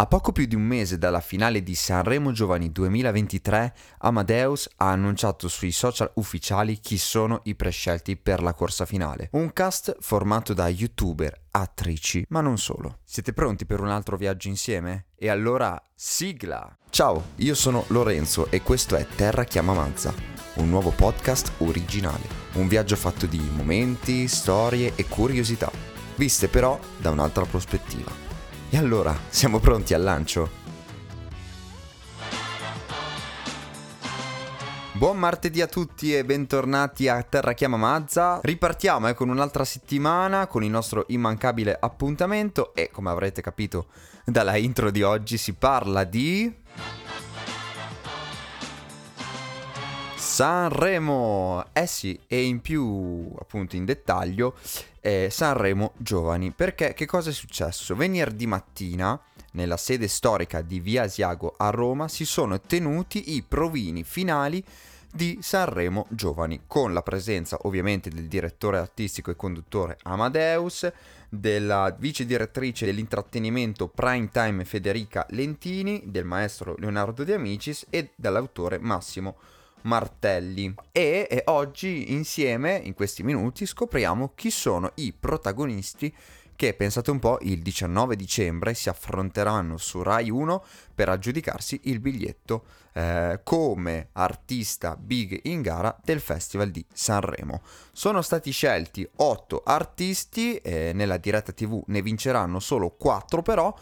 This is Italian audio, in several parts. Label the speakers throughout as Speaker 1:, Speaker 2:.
Speaker 1: A poco più di un mese dalla finale di Sanremo Giovani 2023, Amadeus ha annunciato sui social ufficiali chi sono i prescelti per la corsa finale. Un cast formato da youtuber, attrici, ma non solo. Siete pronti per un altro viaggio insieme? E allora, sigla! Ciao, io sono Lorenzo e questo è Terra Chiama Mazza, un nuovo podcast originale. Un viaggio fatto di momenti, storie e curiosità, viste però da un'altra prospettiva. E allora, siamo pronti al lancio? Buon martedì a tutti e bentornati a Terra Chiama Mazza. Ripartiamo eh, con un'altra settimana con il nostro immancabile appuntamento e come avrete capito dalla intro di oggi si parla di... Sanremo! Eh sì, e in più appunto in dettaglio eh, Sanremo Giovani. Perché che cosa è successo? Venerdì mattina, nella sede storica di Via Asiago a Roma, si sono tenuti i provini finali di Sanremo Giovani, con la presenza ovviamente del direttore artistico e conduttore Amadeus, della vice direttrice dell'intrattenimento Prime Time Federica Lentini, del maestro Leonardo De Amicis e dall'autore Massimo Martelli. E, e oggi insieme, in questi minuti, scopriamo chi sono i protagonisti che, pensate un po', il 19 dicembre si affronteranno su Rai 1 per aggiudicarsi il biglietto eh, come artista big in gara del Festival di Sanremo. Sono stati scelti 8 artisti, eh, nella diretta TV ne vinceranno solo 4 però,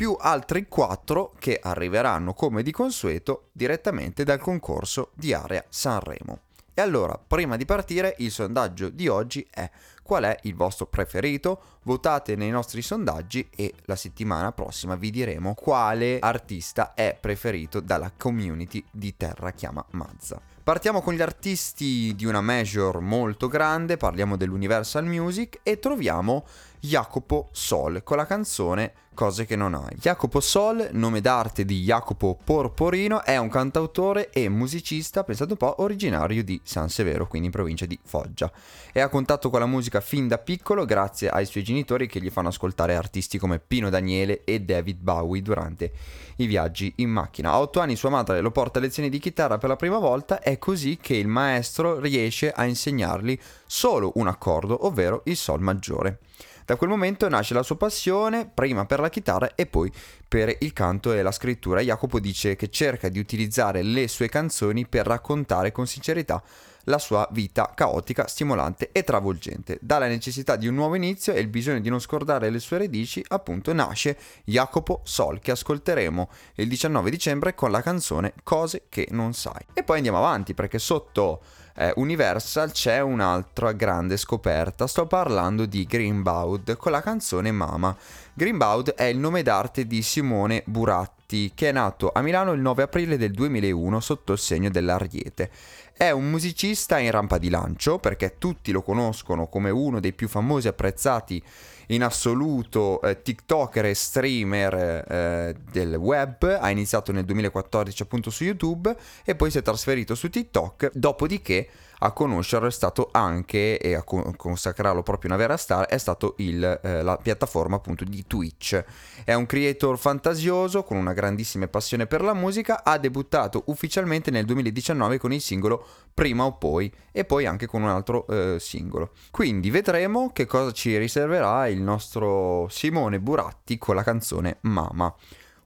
Speaker 1: più altri 4 che arriveranno come di consueto direttamente dal concorso di Area Sanremo. E allora, prima di partire, il sondaggio di oggi è qual è il vostro preferito? Votate nei nostri sondaggi e la settimana prossima vi diremo quale artista è preferito dalla community di Terra Chiama Mazza. Partiamo con gli artisti di una major molto grande, parliamo dell'Universal Music e troviamo Jacopo Sol con la canzone Cose che non hai. Jacopo Sol, nome d'arte di Jacopo Porporino, è un cantautore e musicista, pensate un po', originario di San Severo, quindi in provincia di Foggia. È a contatto con la musica fin da piccolo grazie ai suoi genitori che gli fanno ascoltare artisti come Pino Daniele e David Bowie durante i viaggi in macchina. A otto anni sua madre lo porta a lezioni di chitarra per la prima volta, è così che il maestro riesce a insegnargli solo un accordo, ovvero il Sol maggiore. Da quel momento nasce la sua passione, prima per la chitarra e poi per il canto e la scrittura. Jacopo dice che cerca di utilizzare le sue canzoni per raccontare con sincerità la sua vita caotica, stimolante e travolgente. Dalla necessità di un nuovo inizio e il bisogno di non scordare le sue radici, appunto, nasce Jacopo Sol, che ascolteremo il 19 dicembre con la canzone Cose che non sai. E poi andiamo avanti, perché sotto eh, Universal c'è un'altra grande scoperta. Sto parlando di Greenbaud con la canzone Mama. Greenbaud è il nome d'arte di Simone Buratti, che è nato a Milano il 9 aprile del 2001 sotto il segno dell'Ariete. È un musicista in rampa di lancio perché tutti lo conoscono come uno dei più famosi e apprezzati in assoluto eh, TikToker e streamer eh, del web, ha iniziato nel 2014 appunto su YouTube e poi si è trasferito su TikTok, dopodiché a conoscerlo è stato anche, e a consacrarlo proprio una vera star, è stato il, eh, la piattaforma appunto di Twitch. È un creator fantasioso con una grandissima passione per la musica, ha debuttato ufficialmente nel 2019 con il singolo Prima o Poi e poi anche con un altro eh, singolo. Quindi vedremo che cosa ci riserverà il nostro Simone Buratti con la canzone Mama.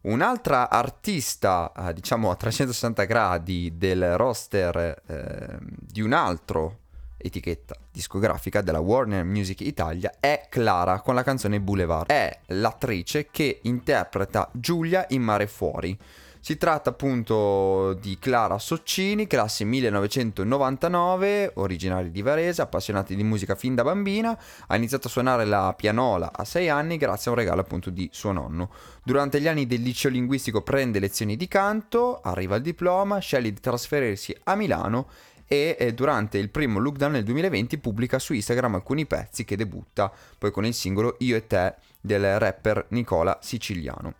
Speaker 1: Un'altra artista, eh, diciamo a 360 gradi del roster eh, di un altro etichetta discografica della Warner Music Italia è Clara con la canzone Boulevard. È l'attrice che interpreta Giulia in Mare Fuori. Si tratta appunto di Clara Soccini, classe 1999, originaria di Varese, appassionata di musica fin da bambina, ha iniziato a suonare la pianola a 6 anni grazie a un regalo appunto di suo nonno. Durante gli anni del liceo linguistico prende lezioni di canto, arriva al diploma, sceglie di trasferirsi a Milano e durante il primo lockdown nel 2020 pubblica su Instagram alcuni pezzi che debutta poi con il singolo Io e te del rapper Nicola Siciliano.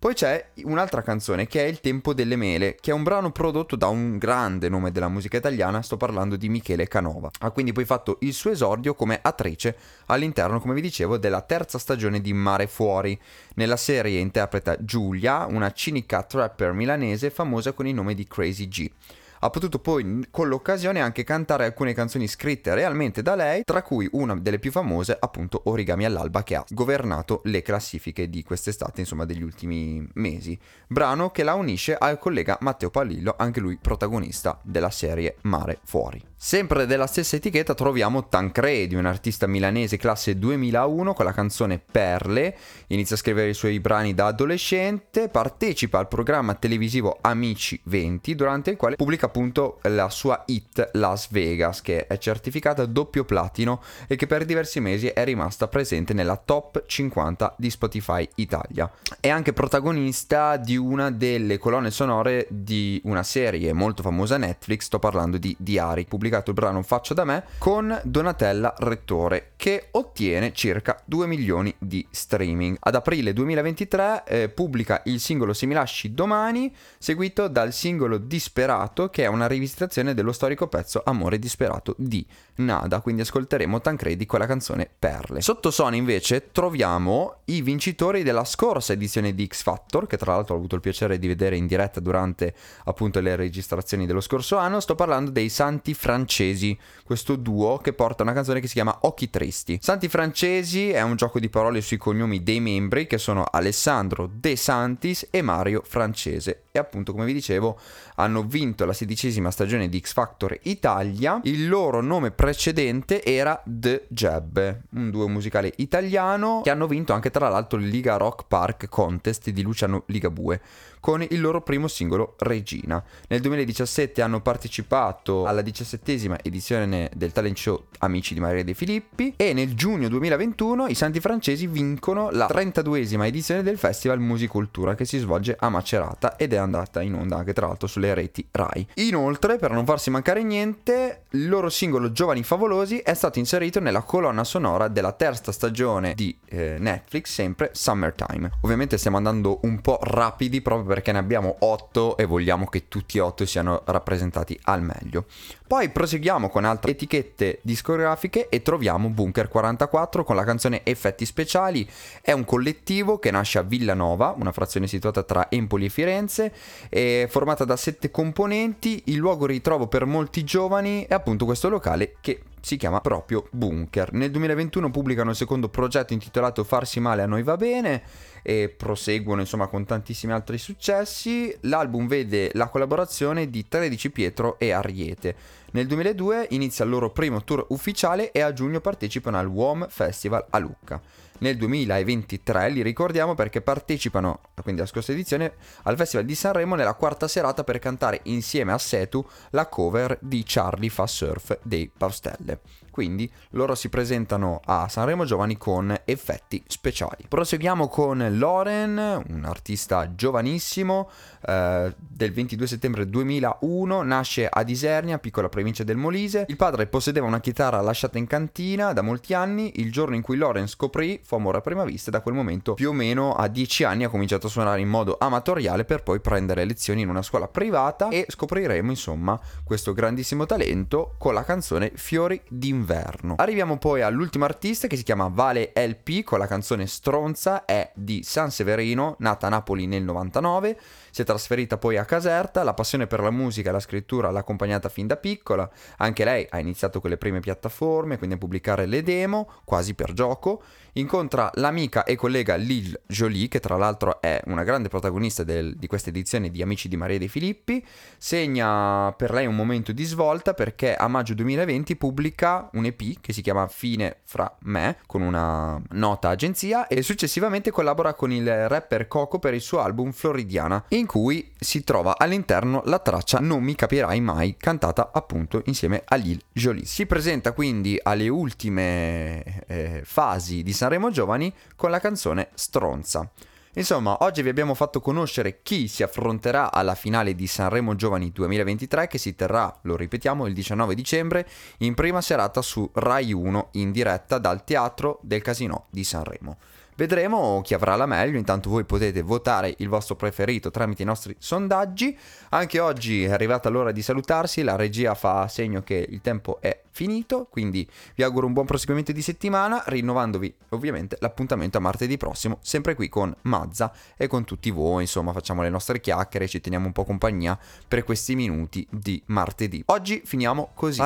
Speaker 1: Poi c'è un'altra canzone che è Il tempo delle mele, che è un brano prodotto da un grande nome della musica italiana, sto parlando di Michele Canova. Ha quindi poi fatto il suo esordio come attrice all'interno, come vi dicevo, della terza stagione di Mare Fuori. Nella serie interpreta Giulia, una cinica trapper milanese famosa con il nome di Crazy G ha potuto poi con l'occasione anche cantare alcune canzoni scritte realmente da lei, tra cui una delle più famose, appunto Origami all'alba, che ha governato le classifiche di quest'estate, insomma degli ultimi mesi. Brano che la unisce al collega Matteo Pallillo, anche lui protagonista della serie Mare Fuori. Sempre della stessa etichetta troviamo Tancredi, un artista milanese classe 2001 con la canzone Perle, inizia a scrivere i suoi brani da adolescente, partecipa al programma televisivo Amici 20 durante il quale pubblica appunto la sua hit Las Vegas che è certificata doppio platino e che per diversi mesi è rimasta presente nella top 50 di Spotify Italia. È anche protagonista di una delle colonne sonore di una serie molto famosa Netflix, sto parlando di Diari, pubblicato pubblicato il brano Faccio da me con Donatella Rettore che ottiene circa 2 milioni di streaming. Ad aprile 2023 eh, pubblica il singolo Se mi lasci domani seguito dal singolo Disperato che è una rivisitazione dello storico pezzo Amore disperato di Nada, quindi ascolteremo Tancredi con la canzone Perle. Sotto Sony invece troviamo i vincitori della scorsa edizione di X Factor che tra l'altro ho avuto il piacere di vedere in diretta durante appunto le registrazioni dello scorso anno, sto parlando dei Santi Francesi francesi, questo duo che porta una canzone che si chiama Occhi Tristi. Santi Francesi è un gioco di parole sui cognomi dei membri che sono Alessandro De Santis e Mario Francese e appunto come vi dicevo hanno vinto la sedicesima stagione di X Factor Italia. Il loro nome precedente era The Jab, un duo musicale italiano che hanno vinto anche tra l'altro il Liga Rock Park Contest di Luciano Ligabue con il loro primo singolo Regina. Nel 2017 hanno partecipato alla diciassettesima edizione del talent show Amici di Maria De Filippi e nel giugno 2021 i Santi Francesi vincono la 32esima edizione del Festival Musicultura che si svolge a Macerata ed è andata in onda anche tra l'altro sulle reti RAI. Inoltre, per non farsi mancare niente, il loro singolo Giovani Favolosi è stato inserito nella colonna sonora della terza stagione di eh, Netflix, sempre Summertime. Ovviamente stiamo andando un po' rapidi proprio perché ne abbiamo 8 e vogliamo che tutti e 8 siano rappresentati al meglio. Poi proseguiamo con altre etichette discografiche e troviamo Bunker 44 con la canzone Effetti Speciali. È un collettivo che nasce a Villanova, una frazione situata tra Empoli e Firenze, è formata da sette componenti. Il luogo ritrovo per molti giovani è appunto questo locale che si chiama proprio Bunker. Nel 2021 pubblicano il secondo progetto intitolato Farsi male a noi va bene e proseguono insomma con tantissimi altri successi. L'album vede la collaborazione di 13 Pietro e Ariete. Nel 2002 inizia il loro primo tour ufficiale e a giugno partecipano al WOM Festival a Lucca. Nel 2023 li ricordiamo perché partecipano, quindi alla scorsa edizione, al Festival di Sanremo nella quarta serata per cantare insieme a Setu la cover di Charlie fa surf dei Paustelle quindi loro si presentano a Sanremo Giovani con effetti speciali. Proseguiamo con Loren, un artista giovanissimo eh, del 22 settembre 2001, nasce a Isernia, piccola provincia del Molise. Il padre possedeva una chitarra lasciata in cantina da molti anni, il giorno in cui Loren scoprì fu amore a prima vista da quel momento più o meno a 10 anni ha cominciato a suonare in modo amatoriale per poi prendere lezioni in una scuola privata e scopriremo insomma questo grandissimo talento con la canzone Fiori d'inverno. Arriviamo poi all'ultimo artista che si chiama Vale LP con la canzone Stronza, è di San Severino, nata a Napoli nel 99, si è trasferita poi a Caserta, la passione per la musica e la scrittura l'ha accompagnata fin da piccola, anche lei ha iniziato con le prime piattaforme, quindi a pubblicare le demo, quasi per gioco, incontra l'amica e collega Lil Jolie, che tra l'altro è una grande protagonista del, di questa edizione di Amici di Maria De Filippi, segna per lei un momento di svolta perché a maggio 2020 pubblica un EP che si chiama Fine fra me, con una nota agenzia, e successivamente collabora con il rapper Coco per il suo album Floridiana, in cui si trova all'interno la traccia Non mi capirai mai, cantata appunto insieme a Lil Jolie. Si presenta quindi alle ultime eh, fasi di Sanremo Giovani con la canzone Stronza. Insomma, oggi vi abbiamo fatto conoscere chi si affronterà alla finale di Sanremo Giovani 2023 che si terrà, lo ripetiamo, il 19 dicembre in prima serata su Rai 1 in diretta dal Teatro del Casino di Sanremo. vedremo chi avrà la meglio. Intanto voi potete votare il vostro preferito tramite i nostri sondaggi. Anche oggi è arrivata l'ora di salutarsi, la regia fa segno che il tempo è finito, quindi vi auguro un buon proseguimento di settimana, rinnovandovi ovviamente l'appuntamento a martedì prossimo, sempre qui con Mazza e con tutti voi, insomma facciamo le nostre chiacchiere, ci teniamo un po' compagnia per questi minuti di martedì. Oggi finiamo così.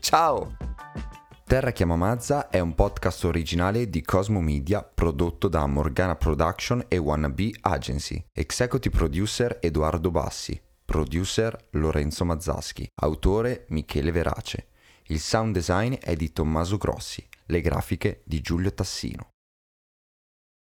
Speaker 1: Ciao! Terra Chiama Mazza è un podcast originale di Cosmo Media prodotto da Morgana Production e Wannabe Agency. Executive producer Edoardo Bassi. Producer Lorenzo Mazzaschi. Autore Michele Verace. Il sound design è di Tommaso Grossi. Le grafiche di Giulio Tassino.